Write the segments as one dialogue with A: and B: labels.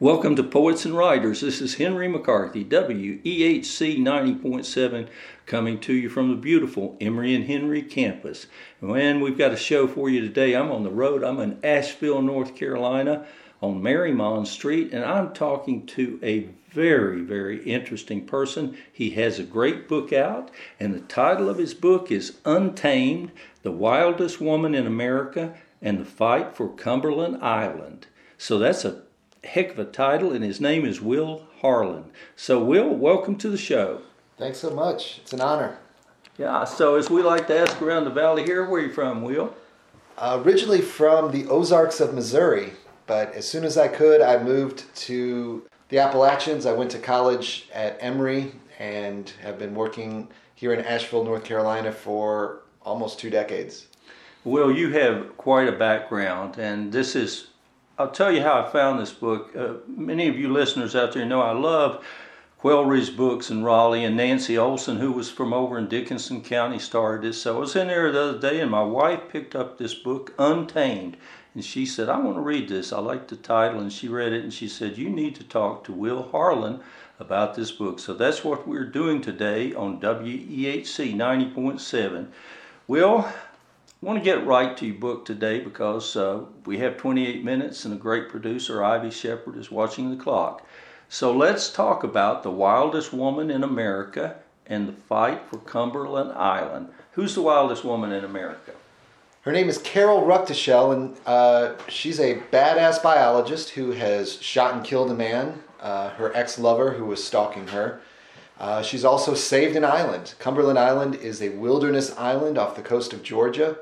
A: Welcome to Poets and Writers. This is Henry McCarthy, WEHC 90.7, coming to you from the beautiful Emory and Henry campus. And we've got a show for you today. I'm on the road. I'm in Asheville, North Carolina, on Marymount Street, and I'm talking to a very, very interesting person. He has a great book out, and the title of his book is Untamed The Wildest Woman in America and the Fight for Cumberland Island. So that's a heck of a title, and his name is Will Harlan. So, Will, welcome to the show.
B: Thanks so much. It's an honor.
A: Yeah, so as we like to ask around the valley here, where are you from, Will?
B: Uh, originally from the Ozarks of Missouri, but as soon as I could, I moved to the Appalachians. I went to college at Emory and have been working here in Asheville, North Carolina for almost two decades.
A: Will, you have quite a background, and this is I'll tell you how I found this book. Uh, many of you listeners out there know I love Quail Ridge books in Raleigh, and Nancy Olson, who was from over in Dickenson County, started it. So I was in there the other day, and my wife picked up this book, Untamed, and she said, I want to read this. I like the title, and she read it, and she said, You need to talk to Will Harlan about this book. So that's what we're doing today on WEHC 90.7. Will, I want to get right to your book today because uh, we have 28 minutes and a great producer, Ivy Shepard, is watching the clock. So let's talk about the wildest woman in America and the fight for Cumberland Island. Who's the wildest woman in America?
B: Her name is Carol Ruckdeschel, and uh, she's a badass biologist who has shot and killed a man, uh, her ex lover who was stalking her. Uh, she's also saved an island. Cumberland Island is a wilderness island off the coast of Georgia.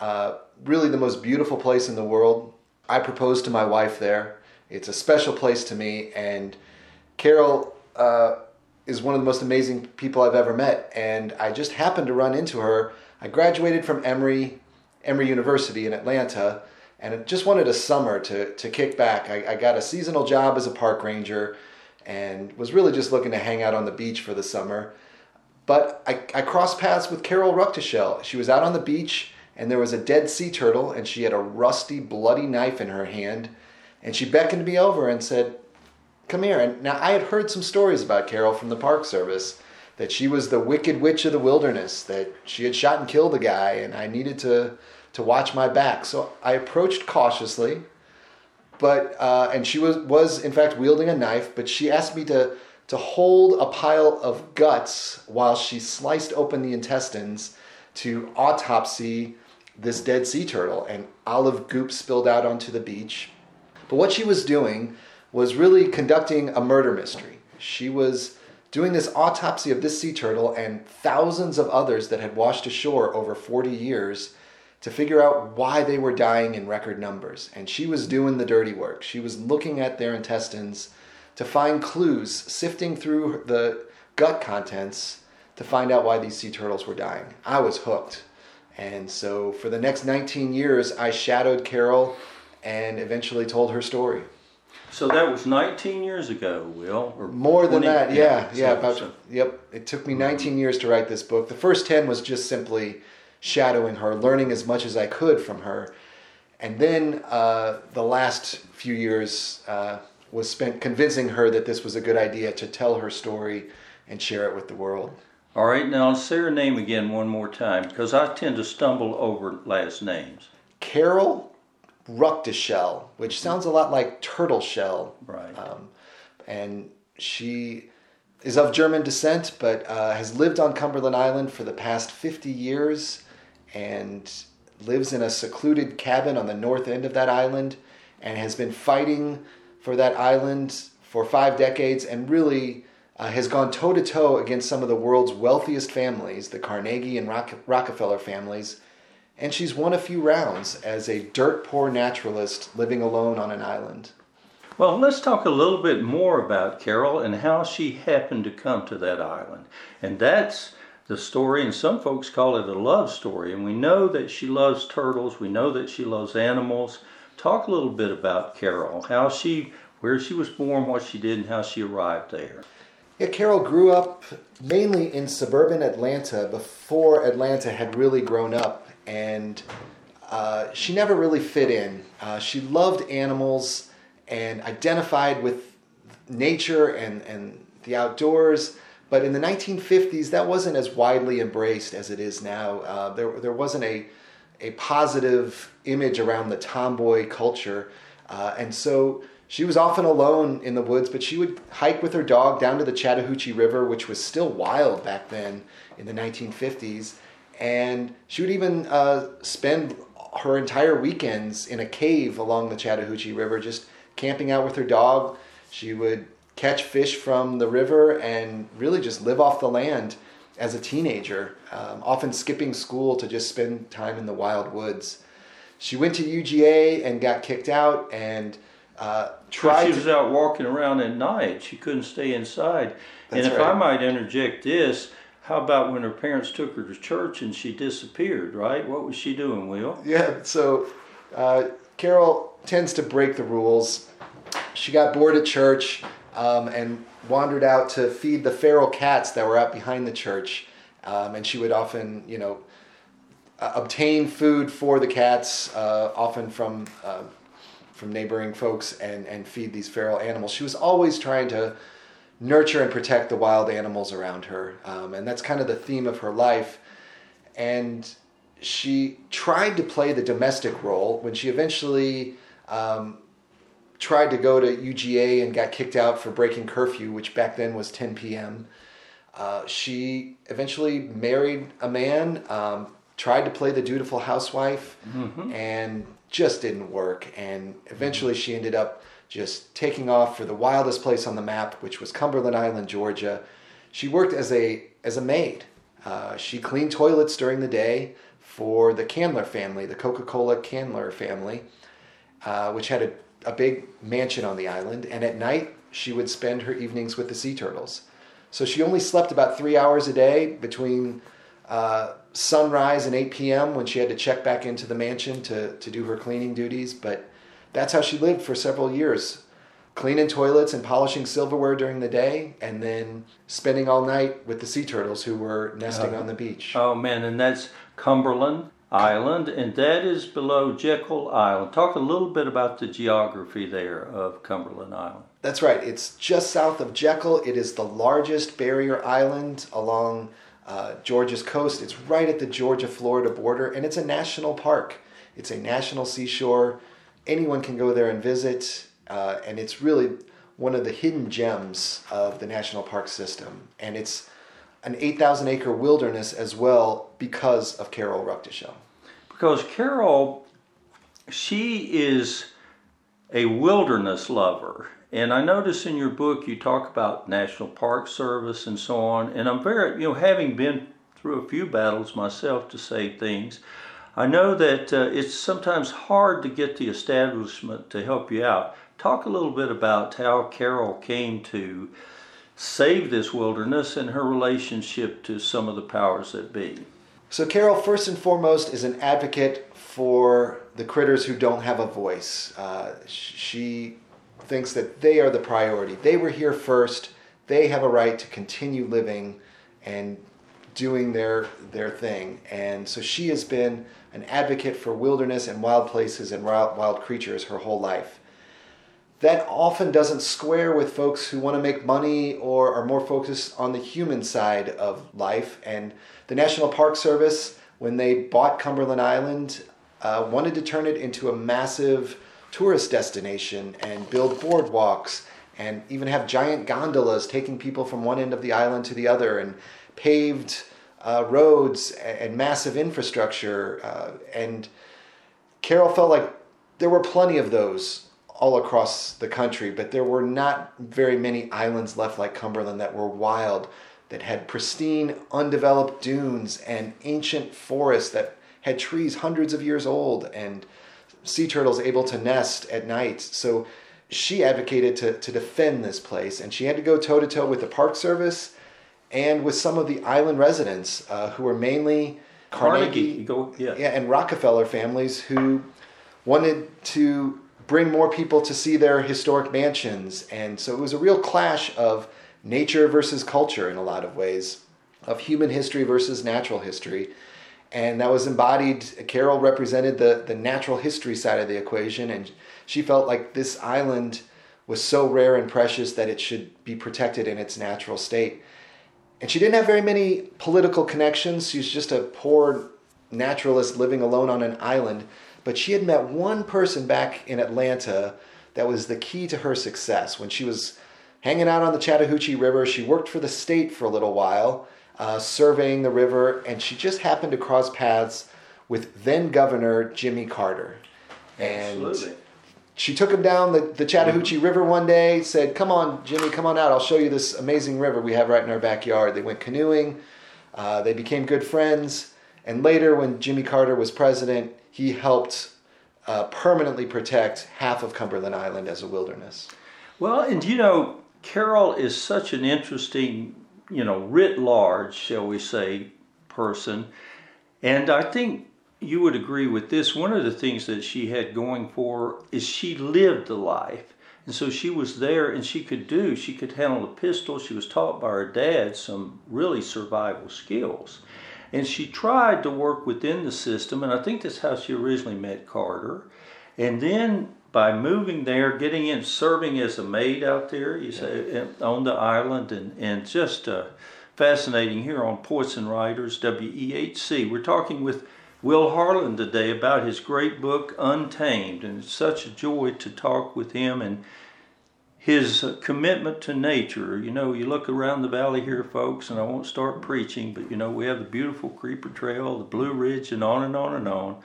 B: Uh, really the most beautiful place in the world. I proposed to my wife there. It's a special place to me, and Carol uh, is one of the most amazing people I've ever met. And I just happened to run into her. I graduated from Emory, Emory University in Atlanta, and just wanted a summer to, to kick back. I, I got a seasonal job as a park ranger and was really just looking to hang out on the beach for the summer. But I, I crossed paths with Carol Ruckdeschel. She was out on the beach and there was a dead sea turtle, and she had a rusty, bloody knife in her hand. And she beckoned me over and said, Come here. And now I had heard some stories about Carol from the Park Service that she was the wicked witch of the wilderness, that she had shot and killed a guy, and I needed to, to watch my back. So I approached cautiously, but uh, and she was, was in fact wielding a knife, but she asked me to, to hold a pile of guts while she sliced open the intestines to autopsy this dead sea turtle, and olive goop spilled out onto the beach. But what she was doing was really conducting a murder mystery. She was doing this autopsy of this sea turtle and thousands of others that had washed ashore over 40 years to figure out why they were dying in record numbers. And she was doing the dirty work. She was looking at their intestines to find clues, sifting through the gut contents to find out why these sea turtles were dying. I was hooked. And so for the next 19 years, I shadowed Carol and eventually told her story.
A: So that was 19 years ago, Will?
B: Or More 20, than that, yeah. Yeah, so, about, so. yep. It took me 19 years to write this book. The first 10 was just simply shadowing her, learning as much as I could from her. And then uh, the last few years uh, was spent convincing her that this was a good idea to tell her story and share it with the world.
A: All right, now I'll say her name again one more time because I tend to stumble over last names.
B: Carol Ruckdeschel, which sounds a lot like turtle shell.
A: Right. Um,
B: and she is of German descent, but uh, has lived on Cumberland Island for the past 50 years and lives in a secluded cabin on the north end of that island and has been fighting for that island for five decades and really uh, has gone toe to toe against some of the world's wealthiest families, the Carnegie and Rock- Rockefeller families, and she's won a few rounds as a dirt poor naturalist living alone on an island.
A: Well, let's talk a little bit more about Carol and how she happened to come to that island. And that's the story, and some folks call it a love story. And we know that she loves turtles, we know that she loves animals. Talk a little bit about Carol, how she, where she was born, what she did, and how she arrived there.
B: Yeah, Carol grew up mainly in suburban Atlanta before Atlanta had really grown up, and uh, she never really fit in. Uh, she loved animals and identified with nature and, and the outdoors. But in the 1950s, that wasn't as widely embraced as it is now. Uh, there, there wasn't a, a positive image around the tomboy culture. Uh, and so she was often alone in the woods, but she would hike with her dog down to the Chattahoochee River, which was still wild back then in the 1950s. And she would even uh, spend her entire weekends in a cave along the Chattahoochee River, just camping out with her dog. She would catch fish from the river and really just live off the land as a teenager, um, often skipping school to just spend time in the wild woods. She went to UGA and got kicked out and uh, tried.
A: She was out walking around at night. She couldn't stay inside.
B: That's
A: and if
B: right.
A: I might interject this, how about when her parents took her to church and she disappeared, right? What was she doing, Will?
B: Yeah, so uh, Carol tends to break the rules. She got bored at church um, and wandered out to feed the feral cats that were out behind the church. Um, and she would often, you know, uh, obtain food for the cats, uh, often from uh, from neighboring folks, and and feed these feral animals. She was always trying to nurture and protect the wild animals around her, um, and that's kind of the theme of her life. And she tried to play the domestic role when she eventually um, tried to go to UGA and got kicked out for breaking curfew, which back then was 10 p.m. Uh, she eventually married a man, um, tried to play the dutiful housewife, and just didn't work. And eventually she ended up just taking off for the wildest place on the map, which was Cumberland Island, Georgia. She worked as a as a maid. Uh, she cleaned toilets during the day for the Candler family, the Coca-Cola Candler family, uh, which had a, a big mansion on the island. And at night, she would spend her evenings with the sea turtles. So she only slept about three hours a day between uh, sunrise and 8 p.m. when she had to check back into the mansion to, to do her cleaning duties. But that's how she lived for several years cleaning toilets and polishing silverware during the day, and then spending all night with the sea turtles who were nesting on the beach.
A: Oh man, and that's Cumberland Island, and that is below Jekyll Island. Talk a little bit about the geography there of Cumberland Island.
B: That's right. It's just south of Jekyll. It is the largest barrier island along uh, Georgia's coast. It's right at the Georgia Florida border, and it's a national park. It's a national seashore. Anyone can go there and visit, uh, and it's really one of the hidden gems of the national park system. And it's an 8,000 acre wilderness as well because of Carol Ruckdeschel.
A: Because Carol, she is a wilderness lover. And I notice in your book you talk about National Park Service and so on. And I'm very, you know, having been through a few battles myself to save things, I know that uh, it's sometimes hard to get the establishment to help you out. Talk a little bit about how Carol came to save this wilderness and her relationship to some of the powers that be.
B: So, Carol, first and foremost, is an advocate for the critters who don't have a voice. Uh, she thinks that they are the priority. They were here first. They have a right to continue living and doing their their thing. And so she has been an advocate for wilderness and wild places and wild, wild creatures her whole life. That often doesn't square with folks who want to make money or are more focused on the human side of life. And the National Park Service, when they bought Cumberland Island, uh, wanted to turn it into a massive tourist destination and build boardwalks and even have giant gondolas taking people from one end of the island to the other and paved uh, roads and, massive infrastructure. Uh, and Carol felt like there were plenty of those all across the country, but there were not very many islands left like Cumberland that were wild, that had pristine, undeveloped dunes and ancient forests that had trees hundreds of years old and sea turtles able to nest at night. So she advocated to, to defend this place, and she had to go toe to toe with the Park Service and with some of the island residents uh, who were mainly
A: Carnegie,
B: Carnegie,
A: go, yeah.
B: yeah, and Rockefeller families who wanted to bring more people to see their historic mansions. And so it was a real clash of nature versus culture in a lot of ways, of human history versus natural history. and that was embodied. Carol represented the the natural history side of the equation, and she felt like this island was so rare and precious that it should be protected in its natural state. And she didn't have very many political connections. She was just a poor naturalist living alone on an island. But she had met one person back in Atlanta that was the key to her success. When she was hanging out on the Chattahoochee River, she worked for the state for a little while, uh, surveying the river, and she just happened to cross paths with then Governor Jimmy Carter. And
A: Absolutely.
B: she took him down the, the Chattahoochee River one day, said, Come on, Jimmy, come on out. I'll show you this amazing river we have right in our backyard. They went canoeing, uh, they became good friends. And later, when Jimmy Carter was president, he helped uh, permanently protect half of Cumberland Island as a wilderness.
A: Well, and you know, Carol is such an interesting, you know, writ large, shall we say, person. And I think you would agree with this. One of the things that she had going for is she lived the life. And so she was there and she could do, she could handle a pistol. She was taught by her dad some really survival skills. And she tried to work within the system, and I think that's how she originally met Carter. And then by moving there, getting in, serving as a maid out there, you say, on the island, and, and just uh, fascinating here on Poets and Writers, WEHC. We're talking with Will Harlan today about his great book, Untamed, and it's such a joy to talk with him and his commitment to nature. You know, you look around the valley here, folks, and I won't start preaching, but you know, we have the beautiful Creeper Trail, the Blue Ridge, and on and on and on.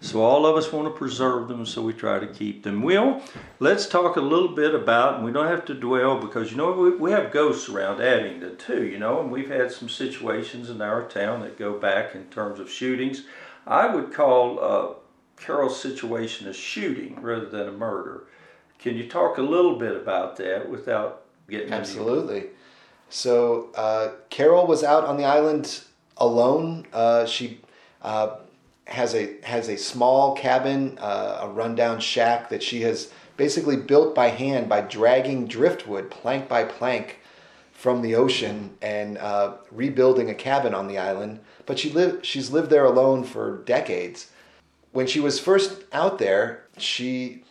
A: So all of us want to preserve them, so we try to keep them. Well, let's talk a little bit about, and we don't have to dwell because you know we, we have ghosts around Abingdon too, you know, and we've had some situations in our town that go back in terms of shootings. I would call uh, Carol's situation a shooting rather than a murder. Can you talk a little bit about that without getting into-
B: Absolutely. So uh, Carol was out on the island alone. Uh, she uh, has a has a small cabin, uh, a rundown shack that she has basically built by hand by dragging driftwood plank by plank from the ocean and uh, rebuilding a cabin on the island. But she lived she's lived there alone for decades. When she was first out there, she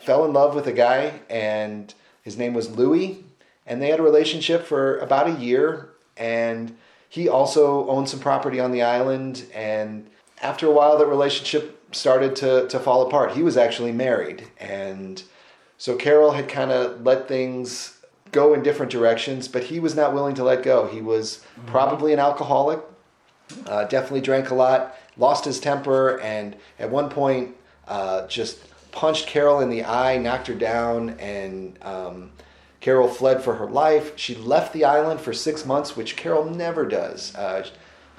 B: fell in love with a guy and his name was Louis and they had a relationship for about a year and he also owned some property on the island and after a while that relationship started to, to fall apart. He was actually married and so carol had kind of let things go in different directions but he was not willing to let go. He was probably an alcoholic uh, definitely drank a lot lost his temper and at one point uh, just punched carol in the eye knocked her down and um, Carol fled for her life. She left the island for six months, which Carol never does. Uh,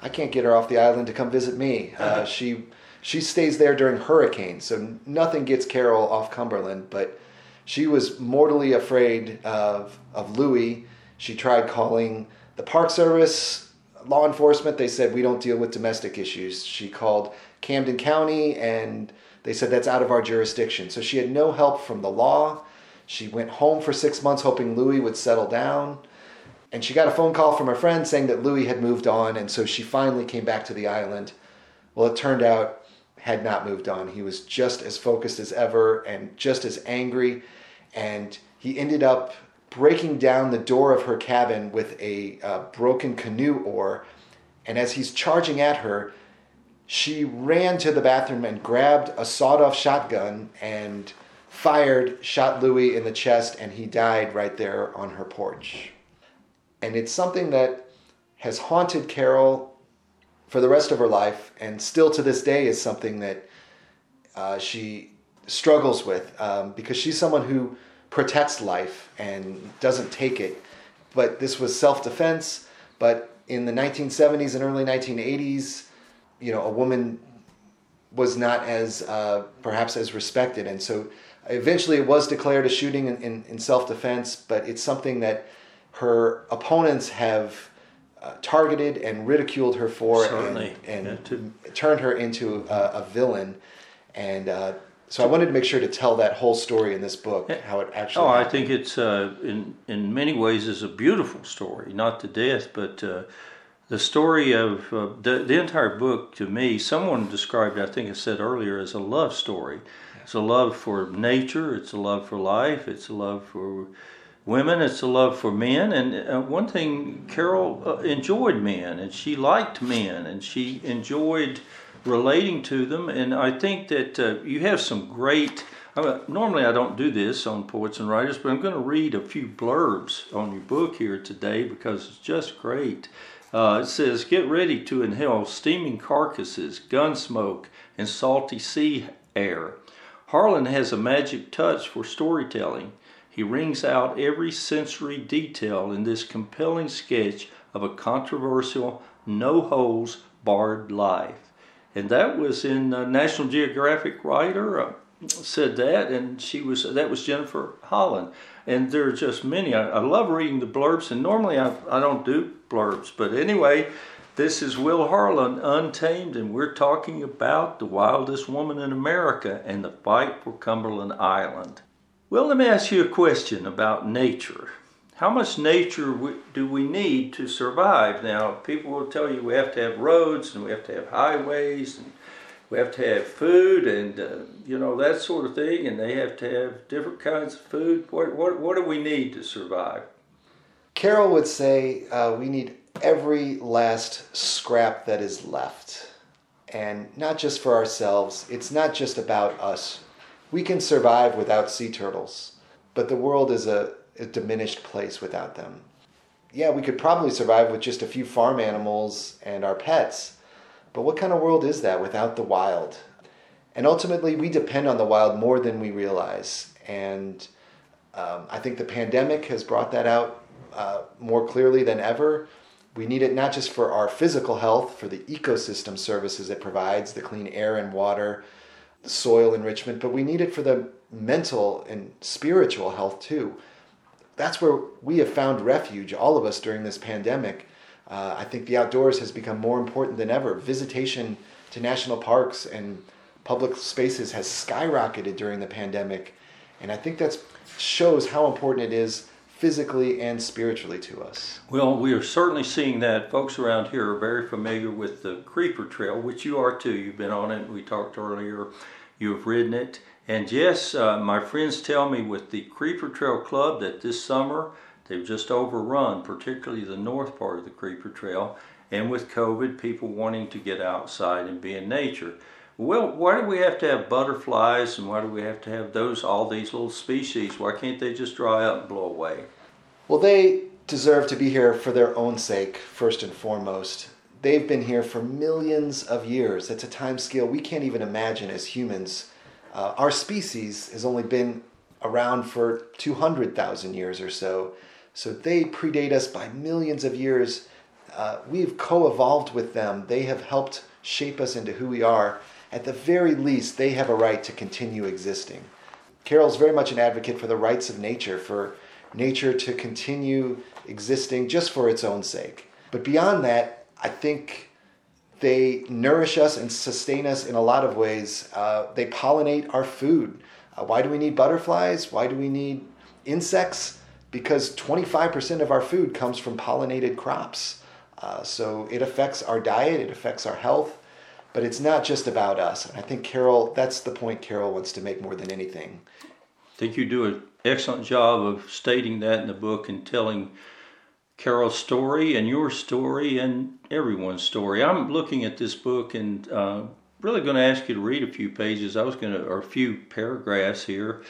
B: I can't get her off the island to come visit me. Uh, she she stays there during hurricanes, so nothing gets Carol off Cumberland. But she was mortally afraid of of Louis. She tried calling the Park Service, law enforcement. They said we don't deal with domestic issues. She called Camden County, and they said that's out of our jurisdiction. So she had no help from the law. She went home for six months hoping Louis would settle down. And she got a phone call from a friend saying that Louis had moved on. And so she finally came back to the island. Well, it turned out had not moved on. He was just as focused as ever and just as angry. And he ended up breaking down the door of her cabin with a uh, broken canoe oar. And as he's charging at her, she ran to the bathroom and grabbed a sawed off shotgun and fired, shot Louis in the chest, and he died right there on her porch. And it's something that has haunted Carol for the rest of her life, and still to this day is something that uh, she struggles with um, because she's someone who protects life and doesn't take it. But this was self defense. But in the 1970s and early 1980s, you know, a woman was not as uh, perhaps as respected, and so eventually it was declared a shooting in, in, in self-defense. But it's something that her opponents have uh, targeted and ridiculed her for,
A: Certainly.
B: and, and
A: Yeah, to-
B: turned her into a, a villain. And uh, so I wanted to make sure to tell that whole story in this book, how it actually.
A: Oh, I think it's uh, in in many ways is a beautiful story. Not the death, but uh, the story of uh, the, the entire book to me, someone described, I think I said earlier, as a love story. It's a love for nature, it's a love for life, it's a love for women, it's a love for men. And uh, one thing, Carol uh, enjoyed men, and she liked men, and she enjoyed relating to them. And I think that uh, you have some great. I mean, normally, I don't do this on Poets and Writers, but I'm going to read a few blurbs on your book here today because it's just great. Uh, it says, Get ready to inhale steaming carcasses, gun smoke, and salty sea air. Harlan has a magic touch for storytelling. He wrings out every sensory detail in this compelling sketch of a controversial, no holes barred life. And that was in uh, National Geographic writer uh, said that, and she was that was Jennifer Holland. And there are just many. I, I love reading the blurbs, and normally I, I don't do blurbs. But anyway, this is Will Harlan, Untamed, and we're talking about the wildest woman in America and the fight for Cumberland Island. Well, let me ask you a question about nature. How much nature do we need to survive? Now, people will tell you we have to have roads and we have to have highways and we have to have food and uh, you know that sort of thing, and they have to have different kinds of food. What what what do we need to survive?
B: Carol would say uh, we need every last scrap that is left. And not just for ourselves, it's not just about us. We can survive without sea turtles, but the world is a, a diminished place without them. Yeah, we could probably survive with just a few farm animals and our pets, but what kind of world is that without the wild? And ultimately, we depend on the wild more than we realize. And um, I think the pandemic has brought that out uh, more clearly than ever. We need it not just for our physical health, for the ecosystem services it provides, the clean air and water, the soil enrichment, but we need it for the mental and spiritual health too. That's where we have found refuge, all of us, during this pandemic. Uh, I think the outdoors has become more important than ever. Visitation to national parks and public spaces has skyrocketed during the pandemic. And I think that shows how important it is physically and spiritually to us.
A: Well, we are certainly seeing that. Folks around here are very familiar with the Creeper Trail, which you are too. You've been on it. We talked earlier. You have ridden it. And yes, uh, my friends tell me with the Creeper Trail Club that this summer they've just overrun, particularly the north part of the Creeper Trail. And with COVID, people wanting to get outside and be in nature. Well, why do we have to have butterflies and why do we have to have those, all these little species? Why can't they just dry up and blow away?
B: Well, they deserve to be here for their own sake, first and foremost. They've been here for millions of years. It's a time scale we can't even imagine as humans. Uh, our species has only been around for 200,000 years or so. So they predate us by millions of years. Uh, we've co evolved with them. They have helped shape us into who we are at the very least, they have a right to continue existing. Carol's very much an advocate for the rights of nature, for nature to continue existing just for its own sake. But beyond that, I think they nourish us and sustain us in a lot of ways. Uh, they pollinate our food. Uh, why do we need butterflies? Why do we need insects? Because 25% of our food comes from pollinated crops. Uh, so it affects our diet, it affects our health, but it's not just about us. And I think Carol, that's the point Carol wants to make more than anything.
A: I think you do an excellent job of stating that in the book and telling Carol's story and your story and everyone's story. I'm looking at this book and uh, really going to ask you to read a few pages. I was going to, or a few paragraphs here.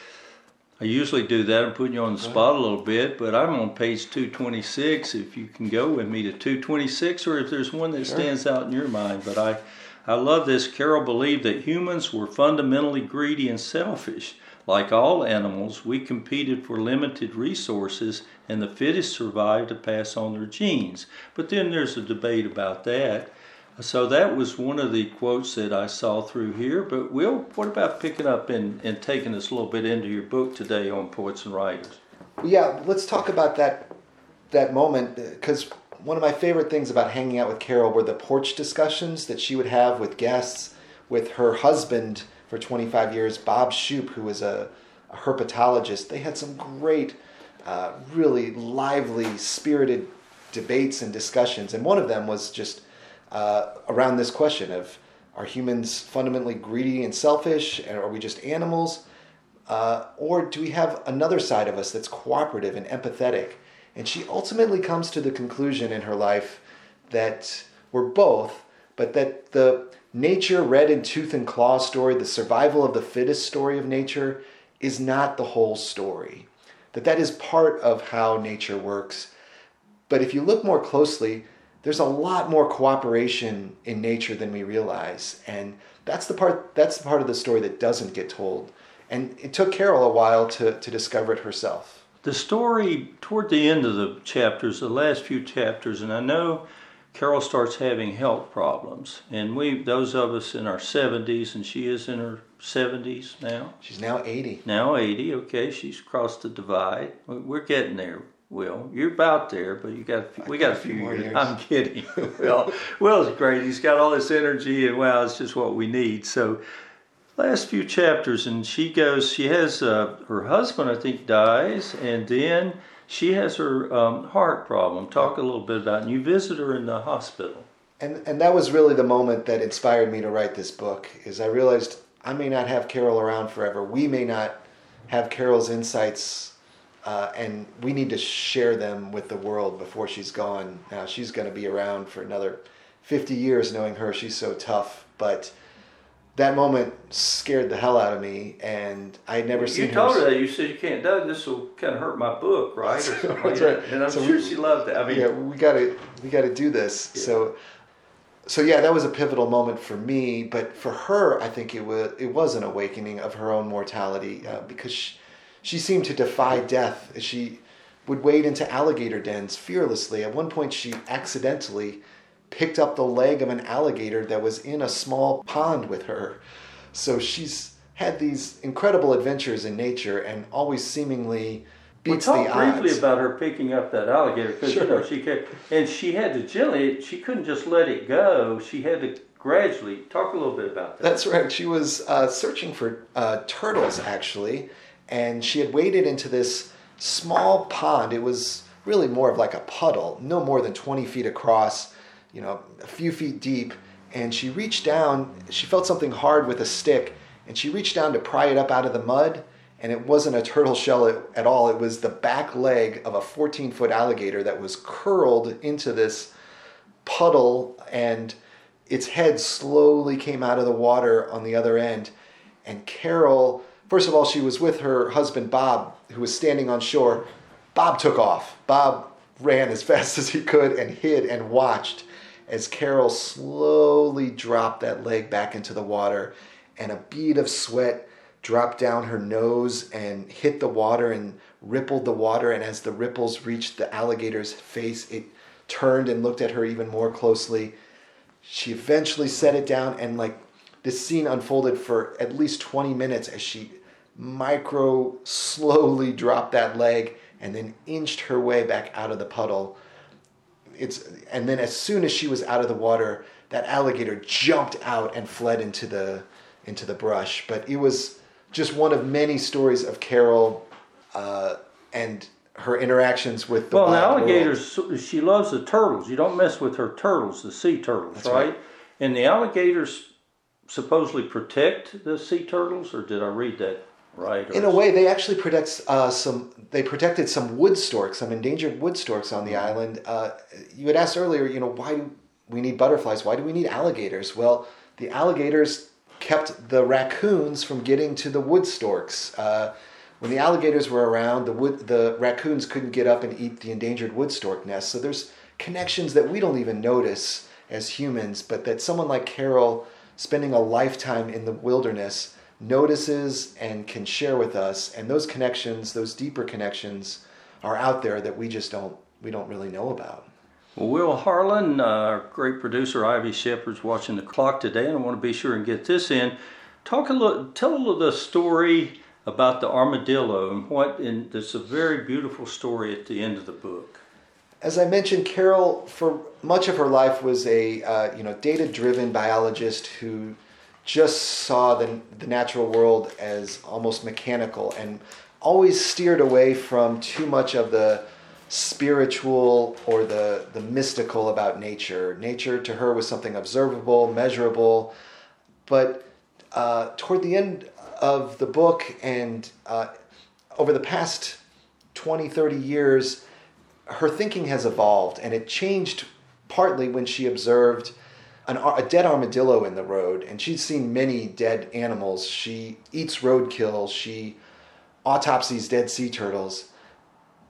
A: I usually do that. I'm putting you on the spot a little bit, but I'm on page 226. If you can go with me to 226, or if there's one that sure. stands out in your mind, but I I love this. Carol believed that humans were fundamentally greedy and selfish. Like all animals, we competed for limited resources, and the fittest survived to pass on their genes. But then there's a debate about that. So that was one of the quotes that I saw through here. But Will, what about picking up and, and taking us a little bit into your book today on poets and writers?
B: Yeah, let's talk about that that moment because one of my favorite things about hanging out with Carol were the porch discussions that she would have with guests, with her husband for 25 years, Bob Shoop, who was a, a herpetologist. They had some great, uh, really lively, spirited debates and discussions, and one of them was just uh, around this question of are humans fundamentally greedy and selfish, and are we just animals? Uh, or do we have another side of us that's cooperative and empathetic? And she ultimately comes to the conclusion in her life that we're both, but that the nature red in tooth and claw story, the survival of the fittest story of nature, is not the whole story. That that is part of how nature works. But if you look more closely, there's a lot more cooperation in nature than we realize. And that's the part that's the part of the story that doesn't get told. And it took Carol a while to, to discover it herself.
A: The story toward the end of the chapters, the last few chapters, and I know Carol starts having health problems, and we, those of us in our 70s, and she is in her 70s now.
B: She's now 80.
A: Now 80. Okay, she's crossed the divide. We're getting there. Will you're about there, but you got we got a few,
B: more
A: years.
B: years.
A: I'm kidding. Will Will's great. He's got all this energy, and wow, it's just what we need. So, last few chapters, and she goes. She has uh, her husband, I think, dies, and then she has her um, heart problem. Talk a little bit about. And you visit her in the hospital.
B: And and that was really the moment that inspired me to write this book. Is I realized I may not have Carol around forever. We may not have Carol's insights uh, and we need to share them with the world before she's gone. Now she's going to be around for another 50 years, knowing her. She's so tough, but that moment scared the hell out of me, and I had never
A: you
B: seen.
A: You told her that. You said you can't, Doug. This will kind of hurt my book, right? Or something
B: That's
A: like
B: right.
A: That. And I'm
B: So
A: sure
B: we-
A: she loved it. I mean,
B: yeah, we got to we got to do this.
A: Yeah.
B: So, so yeah, that was a pivotal moment for me. But for her, I think it was it was an awakening of her own mortality uh, because she, she seemed to defy death. She would wade into alligator dens fearlessly. At one point, she accidentally picked up the leg of an alligator that was in a small pond with her. So she's had these incredible adventures in nature and always seemingly
A: we
B: beats the
A: talked briefly
B: odds.
A: about her picking up that alligator because you know she kept, and she had to gently. She couldn't just let it go. She had to gradually talk a little bit about that.
B: That's right. She was uh, searching for uh, turtles, actually, and she had waded into this small pond. It was really more of like a puddle, no more than 20 feet across, you know, a few feet deep. And she reached down, she felt something hard with a stick, and she reached down to pry it up out of the mud. And it wasn't a turtle shell at, all. It was the back leg of a 14 foot alligator that was curled into this puddle and its head slowly came out of the water on the other end. And Carol, first of all, she was with her husband Bob, who was standing on shore. Bob took off. Bob ran as fast as he could and hid and watched as Carol slowly dropped that leg back into the water. And a bead of sweat dropped down her nose and hit the water and rippled the water. And as the ripples reached the alligator's face, it turned and looked at her even more closely she eventually set it down and like this scene unfolded for at least 20 minutes as she micro slowly dropped that leg and then inched her way back out of the puddle it's and then as soon as she was out of the water that alligator jumped out and fled into the into the brush but it was just one of many stories of carol uh, and her interactions with the
A: well,
B: wild world.
A: she loves the turtles. You don't mess with her turtles, the sea turtles, right?
B: right.
A: And the alligators supposedly protect the sea turtles, or did I read that right?
B: In a way, they actually protect uh, some. They protected some wood storks, some endangered wood storks on the island. Uh, you had asked earlier, you know, why do we need butterflies? Why do we need alligators? Well, the alligators kept the raccoons from getting to the wood storks. Uh, when the alligators were around, the wood, the raccoons couldn't get up and eat the endangered wood stork nest. So there's connections that we don't even notice as humans, but that someone like Carol, spending a lifetime in the wilderness, notices and can share with us. And those connections, those deeper connections, are out there that we just don't we don't really know about.
A: Well, Will Harlan, uh, our great producer Ivy Shepard's watching the clock today, and I want to be sure and get this in. Talk a little, tell a little the story about the armadillo and what. And it's a very beautiful story at the end of the book.
B: As I mentioned, Carol, for much of her life, was a uh, you know data-driven biologist who just saw the, the natural world as almost mechanical and always steered away from too much of the spiritual or the, the mystical about nature. Nature to her was something observable, measurable. But uh, toward the end of the book and uh, over the past 20, 30 years, her thinking has evolved and it changed partly when she observed an, a dead armadillo in the road. And she's seen many dead animals. She eats roadkill, she autopsies dead sea turtles.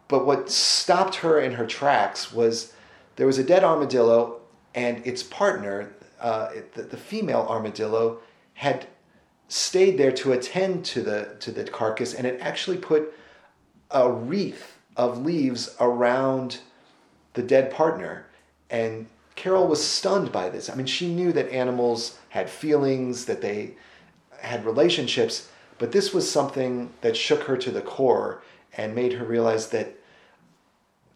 B: But what stopped her in her tracks was there was a dead armadillo, and its partner, uh, the, the female armadillo, had stayed there to attend to the to the carcass, and it actually put a wreath of leaves around the dead partner. And Carol was stunned by this. I mean, she knew that animals had feelings, that they had relationships, but this was something that shook her to the core and made her realize that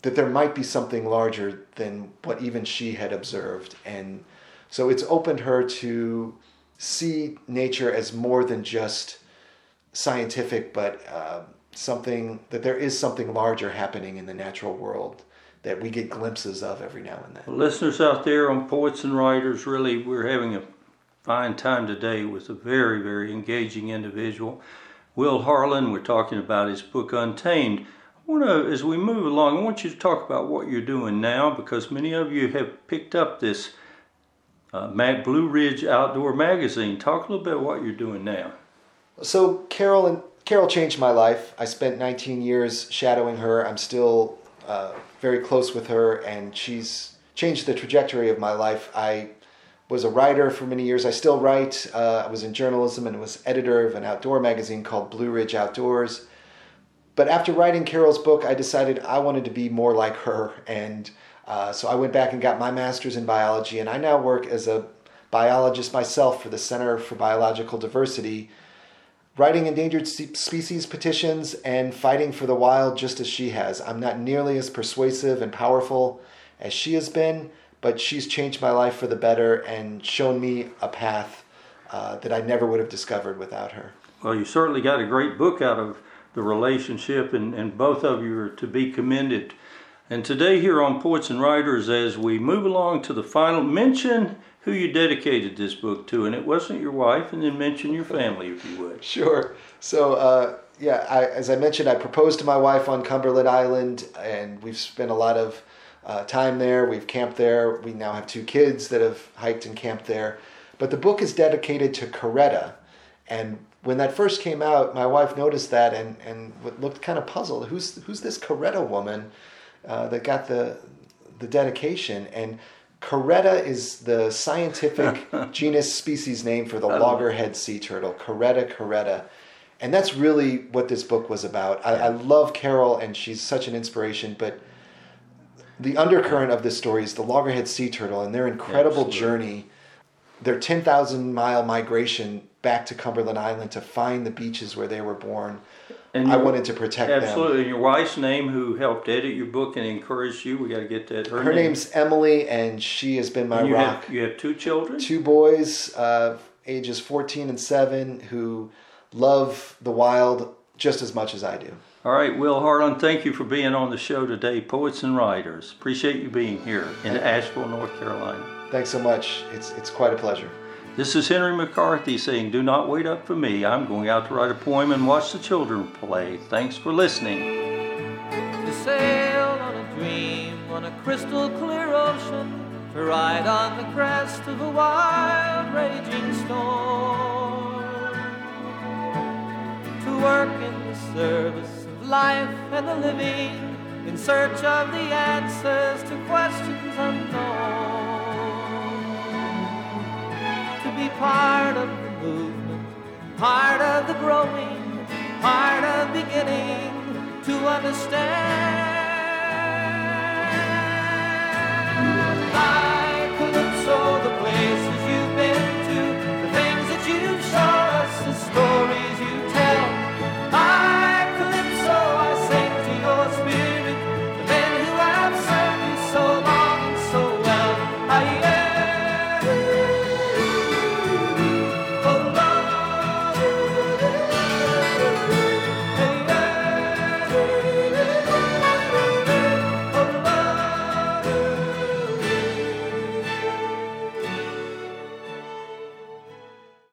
B: that there might be something larger than what even she had observed. And so it's opened her to see nature as more than just scientific, but uh, something that there is something larger happening in the natural world that we get glimpses of every now and then.
A: Well, listeners out there on Poets and Writers, really, we're having a fine time today with a very, very engaging individual. Will Harlan, we're talking about his book Untamed. I want to, as we move along, I want you to talk about what you're doing now because many of you have picked up this uh, Blue Ridge Outdoor Magazine. Talk a little bit about what you're doing now.
B: So Carol and Carol changed my life. I spent 19 years shadowing her. I'm still uh, very close with her, and she's changed the trajectory of my life. I was a writer for many years. I still write. Uh, I was in journalism and was editor of an outdoor magazine called Blue Ridge Outdoors. But after writing Carol's book, I decided I wanted to be more like her. And uh, so I went back and got my master's in biology. And I now work as a biologist myself for the Center for Biological Diversity writing endangered species petitions and fighting for the wild just as she has. I'm not nearly as persuasive and powerful as she has been, but she's changed my life for the better and shown me a path uh, that I never would have discovered without her.
A: Well, you certainly got a great book out of the relationship, and, and both of you are to be commended. And today, here on Poets and Writers, as we move along to the final mention who you dedicated this book to, and it wasn't your wife, and then mention your family if you would.
B: Sure. So, uh, yeah, I, as I mentioned, I proposed to my wife on Cumberland Island, and we've spent a lot of uh, time there. We've camped there. We now have two kids that have hiked and camped there. But the book is dedicated to Caretta. And when that first came out, my wife noticed that and, and looked kind of puzzled. Who's, who's this Caretta woman uh, that got the, the dedication? And Caretta is the scientific genus species name for the loggerhead sea turtle. Caretta caretta. And that's really what this book was about. I, I, love Carol, and she's such an inspiration, but the undercurrent of this story is the loggerhead sea turtle and their incredible Absolutely. journey, their 10,000 mile migration back to Cumberland Island to find the beaches where they were born and I wanted to protect
A: absolutely. them.
B: Absolutely.
A: Your wife's name, who helped edit your book and encouraged you, we got to get that.
B: Her, Her name. name's Emily, and she has been my
A: you
B: rock.
A: Have, you have two children?
B: Two boys, uh, ages 14 and 7, who love the wild just as much as I do.
A: All right, Will Harlan, thank you for being on the show today, Poets and Writers. Appreciate you being here in Asheville, North Carolina.
B: Thanks so much. It's, it's quite a pleasure.
A: This is Henry McCarthy saying, Do not wait up for me. I'm going out to write a poem and watch the children play. Thanks for listening.
C: To sail on a dream on a crystal clear ocean, to ride on the crest of a wild raging storm, to work in the service of life and the living, in search of the answers to questions unknown. Part of the movement, part of the growing, part of beginning to understand